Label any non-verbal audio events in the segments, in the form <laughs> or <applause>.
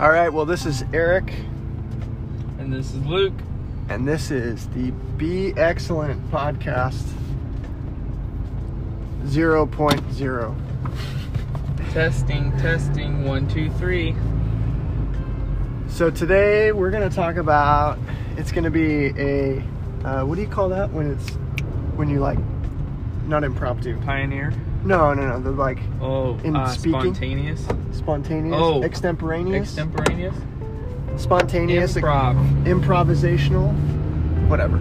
All right, well, this is Eric, And this is Luke. and this is the Be Excellent podcast 0.0. Testing, testing, one, two, three. So today we're going to talk about it's going to be a uh, what do you call that when it's when you like not impromptu. Pioneer. No, no, no, the like Oh, In uh, speaking? spontaneous. spontaneous, Oh. extemporaneous, Extemporaneous. spontaneous, Improv. improvisational, whatever.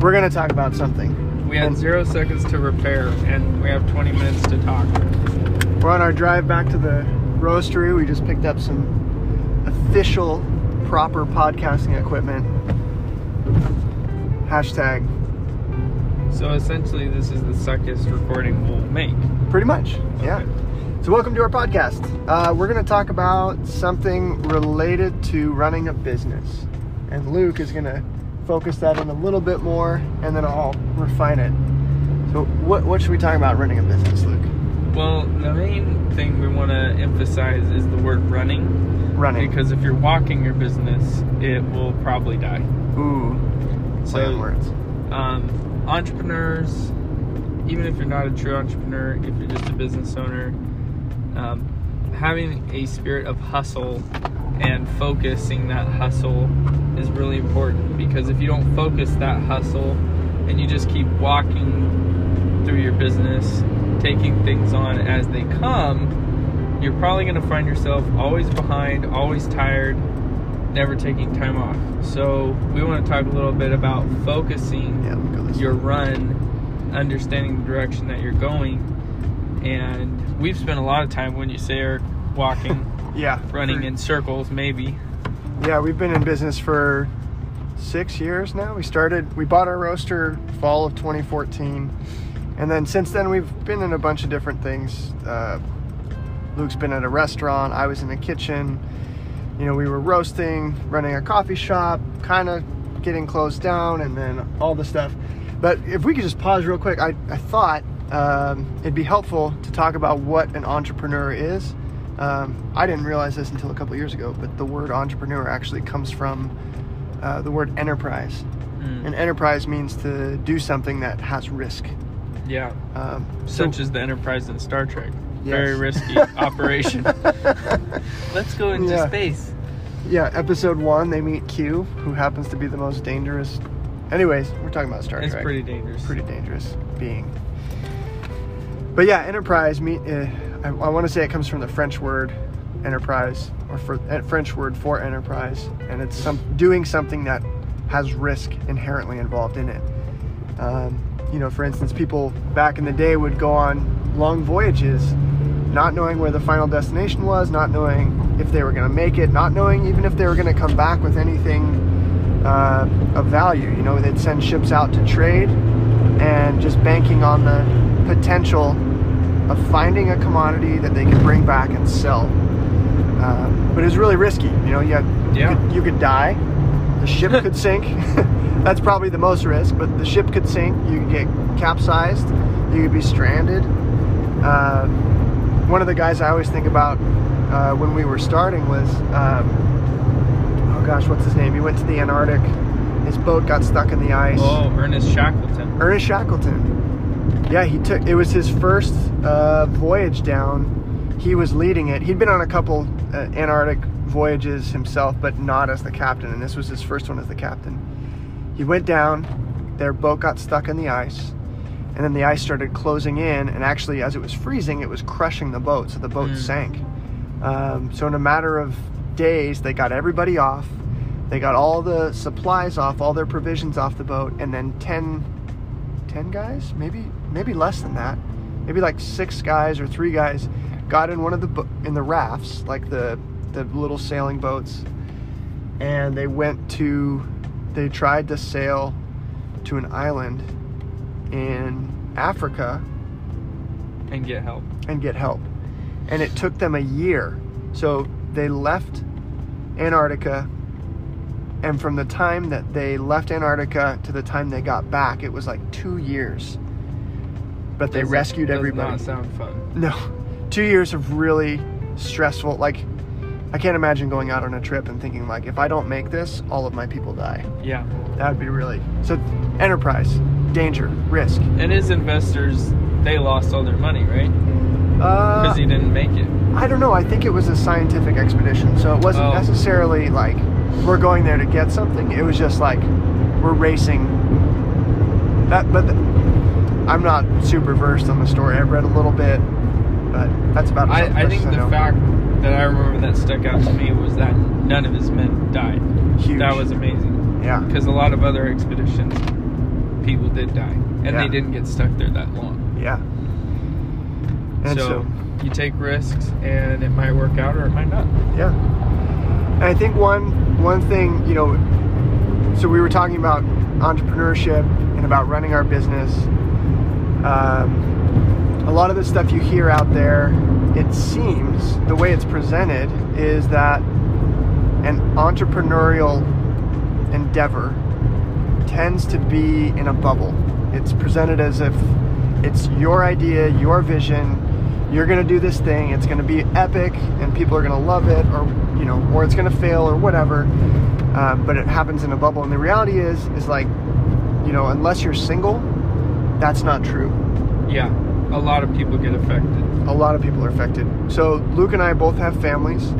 We're going to talk about something. We had And- zero seconds to repair, and we have 20 minutes to talk. We're on our drive back to the roastery. We just picked up some official, proper podcasting equipment. Hashtag, So essentially, this is the suckiest recording we'll make. pretty much. Yeah. So, welcome to our podcast. Uh, we're going to talk about something related to running a business. And Luke is going to focus that in a little bit more, and then I'll refine it. So, what, what should we talk about running a business, Luke? Well, the main thing we want to emphasize is the word running. Running. Because if you're walking your business, it will probably die. Ooh, So, words. um, entrepreneurs, even if you're not a true entrepreneur, if you're just a business owner, um, having a spirit of hustle and focusing that hustle is really important. Because if you don't focus that hustle and you just keep walking through your business, taking things on as they come, you're probably going to find yourself always behind, always tired, never taking time off. So, we want to talk a little bit about focusing Yeah, we'll go this your way. run, understanding the direction that you're going. And we've spent a lot of time when you say Eric walking, <laughs> Yeah. running in circles, maybe. Yeah, we've been in business for six years now. We started, we bought our roaster fall of 2014. And then since then, we've been in a bunch of different things. Uh, Luke's been at a restaurant, I was in a kitchen. You know, we were roasting, running a coffee shop, kind of getting closed down, and then all the stuff. But if we could just pause real quick, I, I thought um, it'd be helpful to talk about what an entrepreneur is. Um, I didn't realize this until a couple years ago, but the word entrepreneur actually comes from uh, the word enterprise. Mm. And enterprise means to do something that has risk. Yeah, Um, so- such as the Enterprise in Star Trek. Yes. Very risky <laughs> operation. Let's go into Yeah. space. yeah, episode one, they meet Q, who happens to be the most dangerous. Anyways, we're talking about Star It's Trek. It's pretty dangerous. pretty dangerous being. But yeah, enterprise. Me, uh, I, I want to say it comes from the French word enterprise, or for uh, French word for enterprise, and it's some doing something that has risk inherently involved in it. Um, you know, for instance, people back in the day would go on long voyages, not knowing where the final destination was, not knowing if they were going to make it, not knowing even if they were going to come back with anything uh, of value. You know, they'd send ships out to trade and just banking on the potential of finding a commodity that they could bring back and sell. Um, but it was really risky. You know, you, had, Yeah. you, could, you could die, the ship could <laughs> sink. <laughs> That's probably the most risk, but the ship could sink. You could get capsized. You could be stranded. Uh, one of the guys I always think about uh, when we were starting was, um, oh gosh, what's his name? He went to the Antarctic. His boat got stuck in the ice. Oh, Ernest Shackleton. Ernest Shackleton. Yeah, he took. It was his first uh, voyage down. He was leading it. He'd been on a couple uh, Antarctic voyages himself, but not as the captain. And this was his first one as the captain. He went down. Their boat got stuck in the ice, and then the ice started closing in. And actually, as it was freezing, it was crushing the boat, so the boat Mm. sank. Um, so in a matter of days, they got everybody off. They got all the supplies off, all their provisions off the boat, and then 10, 10 guys, maybe maybe less than that, maybe like six guys or three guys, got in one of the bo- in the rafts, like the the little sailing boats, and they went to, they tried to sail to an island in Africa And get help. and get help. And it took them a year. So they left Antarctica, and from the time that they left Antarctica to the time they got back, it was like two years. But they Does- rescued does everybody. not sound fun. No, <laughs> two years of really stressful. Like I can't imagine going out on a trip and thinking like, if I don't make this, all of my people die. Yeah. That would be really so. Enterprise, danger, risk. And his investors, they lost all their money, right? Uh, Because he didn't make it. I don't know. I think it was a scientific expedition, so it wasn't Oh. necessarily like we're going there to get something. It was just like we're racing. That, but the, I'm not super versed on the story. I've read a little bit, but that's about. I, I think the know. fact that I remember that stuck out to me was that none of his men died. Huge. That was amazing. yeah, Because a lot of other expeditions, people did die. And Yeah. they didn't get stuck there that long. yeah. And so, so you take risks and it might work out or it might not. Yeah. And I think one one thing, you know, so we were talking about entrepreneurship and about running our business. Um, a lot of the stuff you hear out there, it seems the way it's presented is that an entrepreneurial endeavor tends to be in a bubble. It's presented as if it's your idea, your vision. You're gonna do this thing. It's gonna be epic, and people are gonna love it, or you know, or it's gonna fail, or whatever. Um, but it happens in a bubble, and the reality is, is like, you know, unless you're single, that's not true. Yeah. A lot of people get affected. A lot of people are affected. So Luke and I both have families,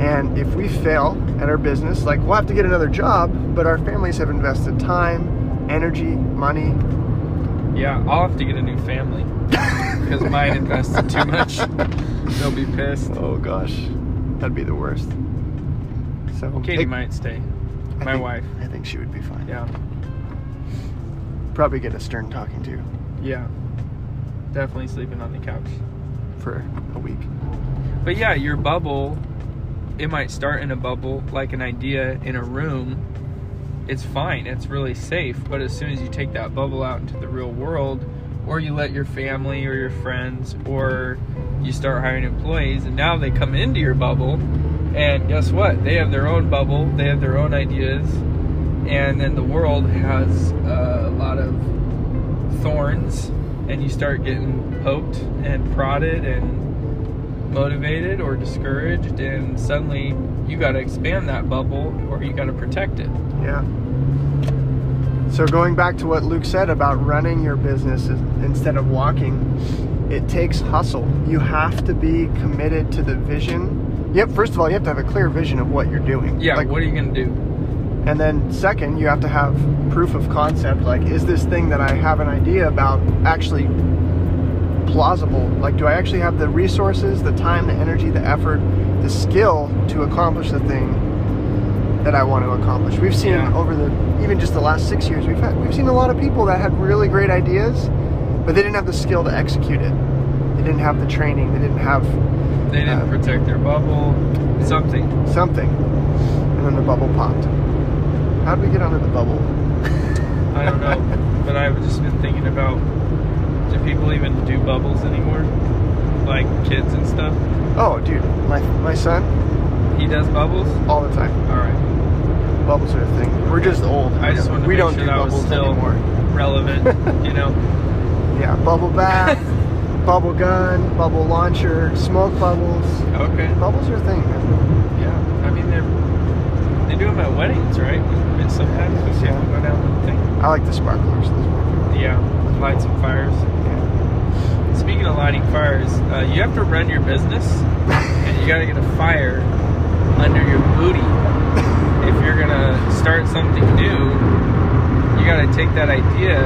and if we fail at our business, like we'll have to get another job, but our families have invested time, energy, money. Yeah, I'll have to get a new family <laughs> because mine invested too much. They'll be pissed. Oh gosh, that'd be the worst. So Katie it- might stay. I My think- wife. I think she would be fine. Yeah. Probably get a stern talking to Yeah. Definitely sleeping on the couch. for a week. But yeah, your bubble, it might start in a bubble, like an idea in a room. It's fine, it's really safe. But as soon as you take that bubble out into the real world, or you let your family or your friends, or you start hiring employees, and now they come into your bubble, and guess what? They have their own bubble, they have their own ideas, and then the world has a lot of thorns, and you start getting poked and prodded and motivated or discouraged, and suddenly you got to expand that bubble or you got to protect it. Yeah. So going back to what Luke said about running your business instead of walking, it takes hustle. You have to be committed to the vision. Yep. First of all, you have to have a clear vision of what you're doing. Yeah, Like, what are you going to do? And then second, you have to have proof of concept. Like, is this thing that I have an idea about actually plausible? Like, do I actually have the resources, the time, the energy, the effort, the skill to accomplish the thing that I want to accomplish? We've seen Yeah. over the even just the last six years, we've had we've seen a lot of people that had really great ideas, but they didn't have the skill to execute it. They didn't have the training. They didn't have They didn't Uh, protect their bubble, something. something, and then the bubble popped. How did we get onto the bubble? I don't know. but I've just been thinking about do people even do bubbles anymore? Like kids and stuff? Oh, dude, my my son, He does bubbles? all the time. All right. Bubbles are a thing. We're just old. I just wanted to we don't sure do bubbles still anymore. relevant, <laughs> you know? Yeah, bubble bath, <laughs> bubble gun, bubble launcher, smoke bubbles. Okay. Bubbles are a thing. man. Yeah, I mean they're they do them at weddings, right? And sometimes them go down the thing. I like the sparklers. Yeah, light some fires. Yeah. Speaking of lighting fires, uh, you have to run your business, and you got to get a fire under your booty. If you're gonna start something new, you got to take that idea,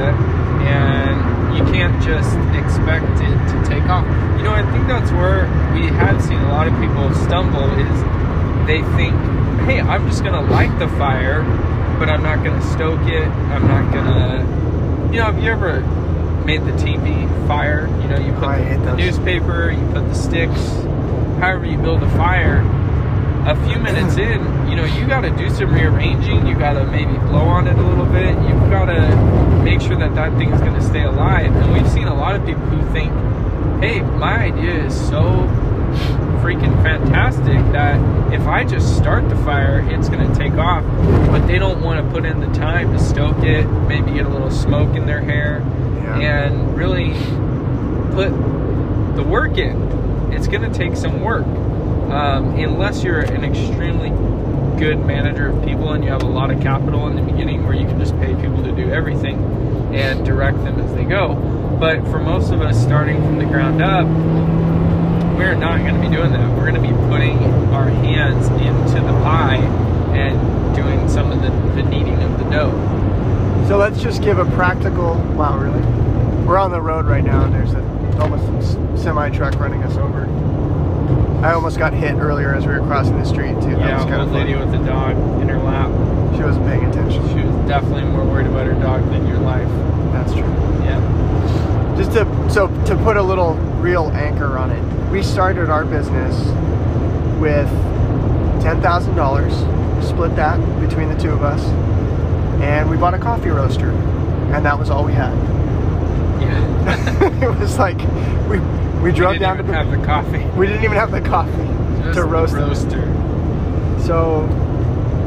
and you can't just expect it to take off. You know, I think that's where we have seen a lot of people stumble. Is they think, hey, I'm just gonna light the fire, but I'm not gonna stoke it. I'm not gonna, you know, have you ever made the TV fire? You know, you put Oh, I hate the newspaper, you put the sticks, however you build a fire. A few minutes <clears throat> in, you know, you got to do some rearranging. You got to maybe blow on it a little bit. You've got to make sure that that thing is going to stay alive. And we've seen a lot of people who think, hey, my idea is so freaking fantastic that if I just start the fire, it's going to take off. But they don't want to put in the time to stoke it, maybe get a little smoke in their hair, Yeah. and really put the work in. It's going to take some work. um, unless you're an extremely good manager of people and you have a lot of capital in the beginning where you can just pay people to do everything and direct them as they go. But for most of us starting from the ground up, we're not going to be doing that. We're going to be putting our hands into the pie and doing some of the, the kneading of the dough. So let's just give a practical. Wow, really? We're on the road right now, and there's a almost semi truck running us over. I almost got hit earlier as we were crossing the street too. That yeah, was kind old of lady with a dog in her lap. She wasn't paying attention. She was definitely more worried about her dog than your life. That's true. Yeah. Just to so to put a little real anchor on it, we started our business with ten thousand dollars. Split that between the two of us, and we bought a coffee roaster, and that was all we had. Yeah. <laughs> it was like we we drove we down to have the coffee. <laughs> we didn't even have the coffee Just to the roast it. roaster. So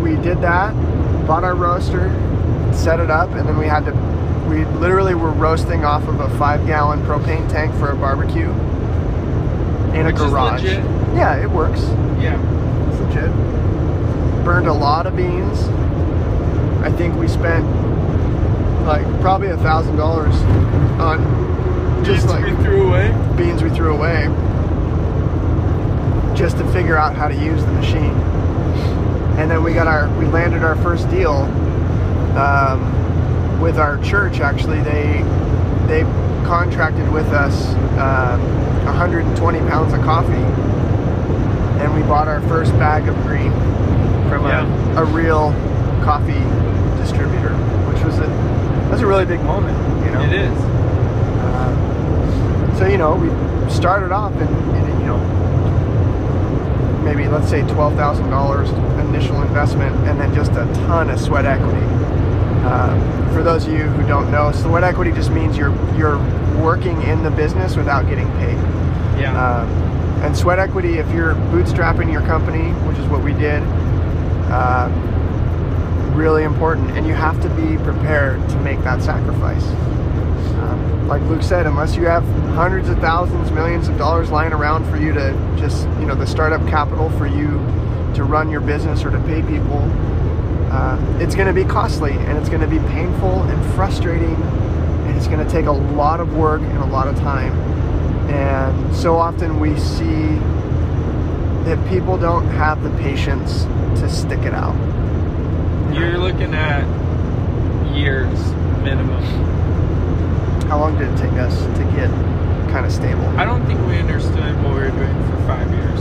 we did that, bought our roaster, set it up, and then we had to. We literally were roasting off of a five-gallon propane tank for a barbecue in Which a garage. Yeah, it works. Yeah. It's legit. Burned a lot of beans. I think we spent like probably a thousand dollars on just Beans like we threw away. beans we threw away just to figure out how to use the machine. And then we got our we landed our first deal um, with our church. Actually, they they contracted with us um, 120 pounds of coffee, and we bought our first bag of green from Yeah. a, a real coffee distributor, which was a that's a really big moment. You know, It is. uh, so you know, we started off in, in you know maybe let's say twelve thousand dollars initial investment, and then just a ton of sweat equity. Um, for those of you who don't know, sweat equity just means you're you're working in the business without getting paid. Yeah. Um, and sweat equity, if you're bootstrapping your company, which is what we did, uh, really important. And you have to be prepared to make that sacrifice. Um, like Luke said, unless you have hundreds of thousands, millions of dollars lying around for you to just, you know, the startup capital for you to run your business or to pay people, uh, it's going to be costly and it's going to be painful and frustrating and it's going to take a lot of work and a lot of time. And so often we see that people don't have the patience to stick it out. You're looking at years minimum. How long did it take us to get kind of stable? I don't think we understood what we were doing for five years.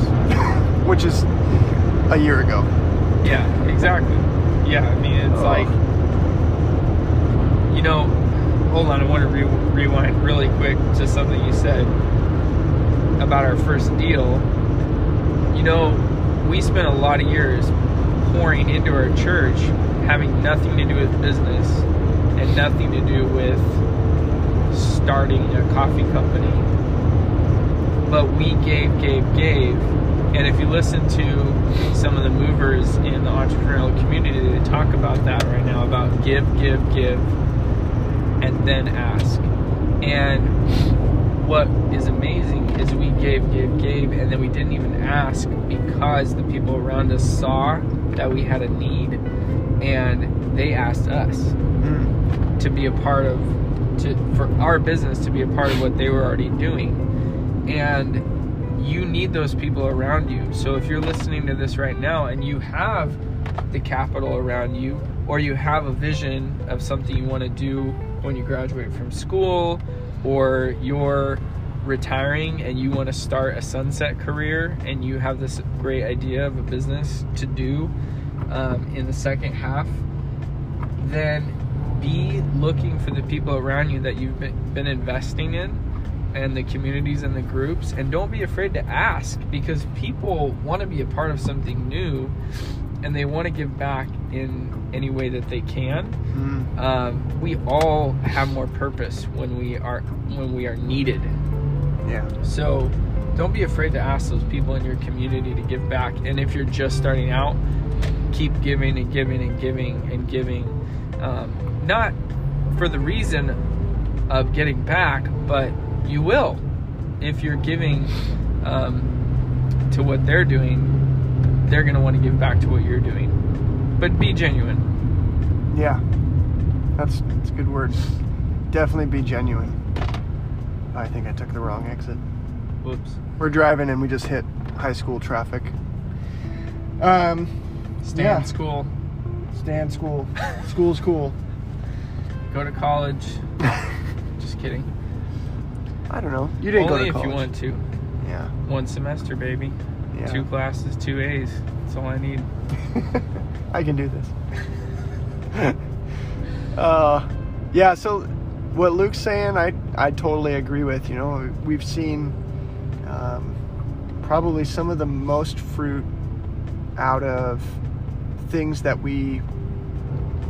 <laughs> Which is a year ago. Yeah, exactly. Yeah, I mean, it's Oh. like, you know, hold on, I want to re- rewind really quick to something you said about our first deal. You know, we spent a lot of years pouring into our church, having nothing to do with business and nothing to do with starting a coffee company. But we gave, gave, gave. And if you listen to some of the movers in the entrepreneurial community, they talk about that right now about give, give, give, and then ask. And what is amazing is we gave, gave, gave, and then we didn't even ask because the people around us saw that we had a need and they asked us Mm. to be a part of to for our business to be a part of what they were already doing and you need those people around you. So if you're listening to this right now and you have the capital around you or you have a vision of something you want to do when you graduate from school or you're retiring and you want to start a sunset career and you have this great idea of a business to do um, in the second half then be looking for the people around you that you've been, been investing in and the communities and the groups and don't be afraid to ask because people want to be a part of something new and they want to give back in any way that they can Mm. um, we all have more purpose when we are when we are needed Yeah. so don't be afraid to ask those people in your community to give back. And if you're just starting out, keep giving and giving and giving and giving. Um, not for the reason of getting back, but you will if you're giving um, to what they're doing, they're going to want to give back to what you're doing. But be genuine. Yeah, that's that's a good word. Definitely be genuine. I think I took the wrong exit. Whoops. We're driving and we just hit high school traffic. Um, Stay Yeah. in school. stay in school. School's cool. <laughs> Go to college. <laughs> Just kidding. I don't know. You didn't Only go to if you want to. Yeah. One semester, baby. Yeah. Two classes, two A's. That's all I need. <laughs> I can do this. <laughs> uh, yeah. So, what Luke's saying, I I totally agree with. You know, we've seen um, probably some of the most fruit out of things that we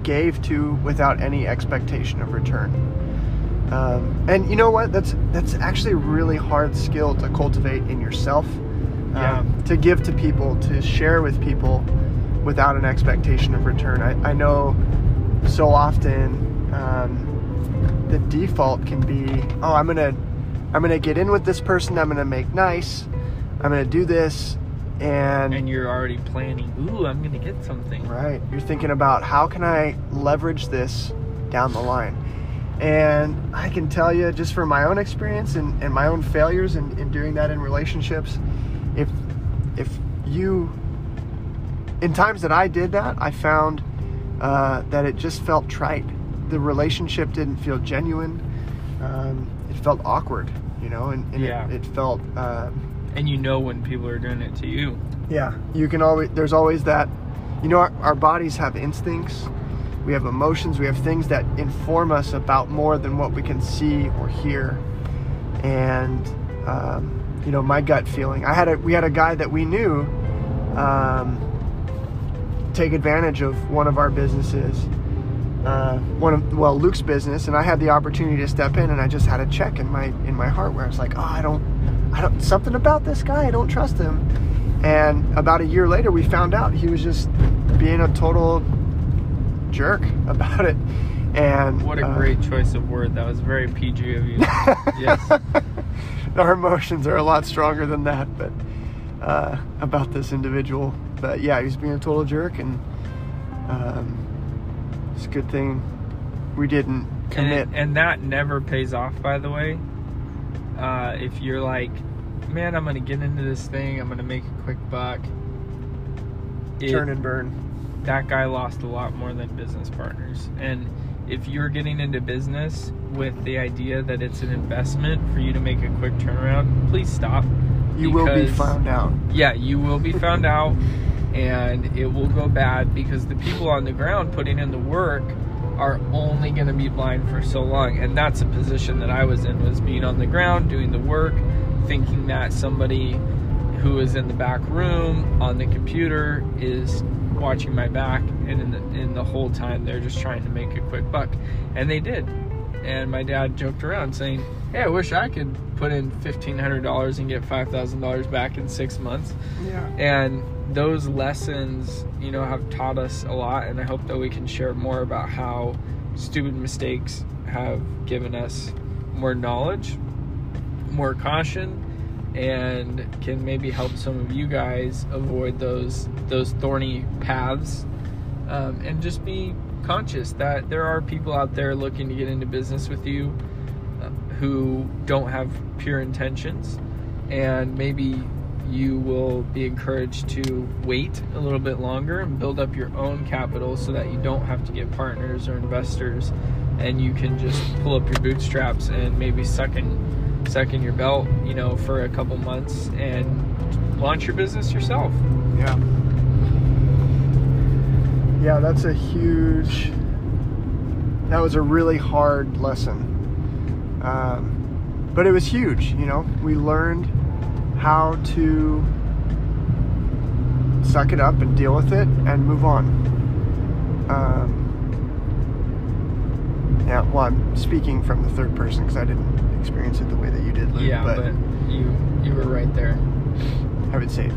gave to without any expectation of return. Um, and you know what? That's that's actually a really hard skill to cultivate in yourself. Yeah. Um, to give to people, to share with people without an expectation of return. I, I know so often um, the default can be, oh, I'm gonna I'm gonna get in with this person. I'm gonna make nice. I'm gonna do this, and And you're already planning, ooh, I'm going to get something. Right. You're thinking about how can I leverage this down the line. And I can tell you just from my own experience and, and my own failures in, in doing that in relationships, if if you in times that I did that, I found uh, that it just felt trite. The relationship didn't feel genuine. Um, it felt awkward, you know, and, and Yeah. it, it felt um, And you know when people are doing it to you. yeah, you can always. There's always that. You know, our, our bodies have instincts. We have emotions. We have things that inform us about more than what we can see or hear. And um, you know, my gut feeling. I had a. We had a guy that we knew um, take advantage of one of our businesses. Uh, one of well Luke's business, and I had the opportunity to step in, and I just had a check in my in my heart where I was like, oh, I don't, I don't something about this guy. I don't trust him. And about a year later, we found out he was just being a total jerk <laughs> about it. And What a uh, great choice of word. That was very PG of you. <laughs> yes. our emotions are a lot stronger than that, but uh, about this individual. But yeah, he's being a total jerk, and um, it's a good thing we didn't commit. And, and that never pays off, by the way. Uh, if you're like, man, I'm going to get into this thing, I'm going to make a quick buck. It- Turn and burn. That guy lost a lot more than business partners. And if you're getting into business with the idea that it's an investment for you to make a quick turnaround, please stop. You will be found out. Yeah, you will be found out and it will go bad because the people on the ground putting in the work are only going to be blind for so long. And that's a position that I was in was being on the ground doing the work, thinking that somebody who is in the back room on the computer is watching my back and in the, in the whole time they're just trying to make a quick buck. And they did. And my dad joked around saying, "Hey, I wish I could put in $1500 and get $5,000 back in 6 months." Yeah. And those lessons, you know, have taught us a lot. And I hope that we can share more about how stupid mistakes have given us more knowledge, more caution, and can maybe help some of you guys avoid those those thorny paths. Um, and just be conscious that there are people out there looking to get into business with you uh, who don't have pure intentions and maybe you will be encouraged to wait a little bit longer and build up your own capital so that you don't have to get partners or investors and you can just pull up your bootstraps and maybe suck in suck in your belt you know for a couple months and launch your business yourself Yeah. Yeah, that's a huge. That was a really hard lesson. Um, but it was huge, you know. We learned how to suck it up and deal with it and move on. Um, yeah, well, I'm speaking from the third person because I didn't experience it the way that you did, Luke. yeah but, you you were right there I would say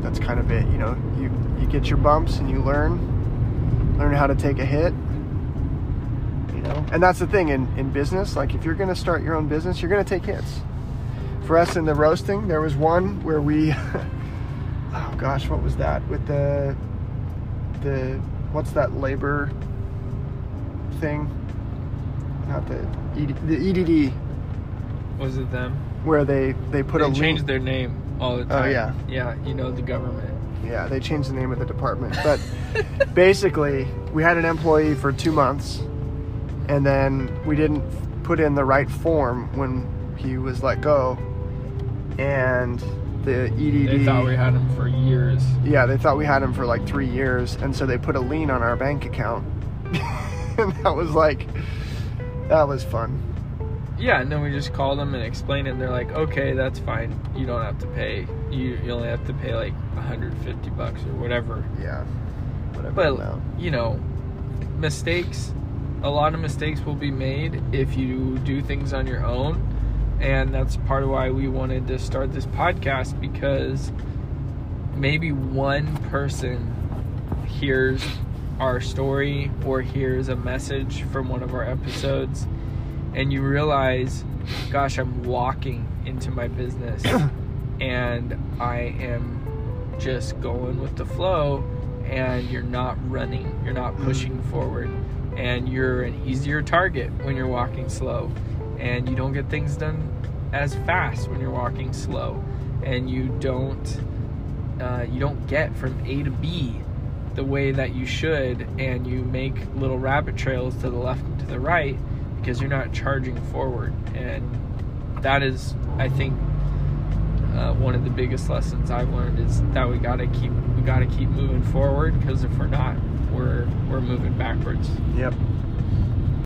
that's kind of it. You know, you you get your bumps and you learn learn how to take a hit. You know, and that's the thing in in business. Like if you're going to start your own business, you're going to take hits for us in the roasting, there was one where we, <laughs> oh gosh, what was that with the, the, what's that labor thing? Not the ED, the EDD, Was it them? where they they put they a changed link. their name all the time. Oh, time. yeah. Yeah, you know the government. Yeah, they changed the name of the department. But <laughs> basically, we had an employee for two months, and then we didn't put in the right form when he was let go, and the EDD. They thought we had him for years. Yeah, they thought we had him for like three years, and so they put a lien on our bank account, <laughs> and that was like, that was fun. Yeah, and then we just called them and explained it. And they're like, "Okay, that's fine. You don't have to pay. You you only have to pay like 150 bucks or whatever." Yeah, whatever. But amount. you know, mistakes. A lot of mistakes will be made if you do things on your own, and that's part of why we wanted to start this podcast because maybe one person hears our story or hears a message from one of our episodes and you realize gosh i'm walking into my business <coughs> and i am just going with the flow and you're not running you're not pushing forward and you're an easier target when you're walking slow and you don't get things done as fast when you're walking slow and you don't uh, you don't get from A to B the way that you should, and you make little rabbit trails to the left and to the right because you're not charging forward. And that is, I think, uh, one of the biggest lessons I've learned is that we gotta keep we gotta keep moving forward because if we're not, we're we're moving backwards. Yep.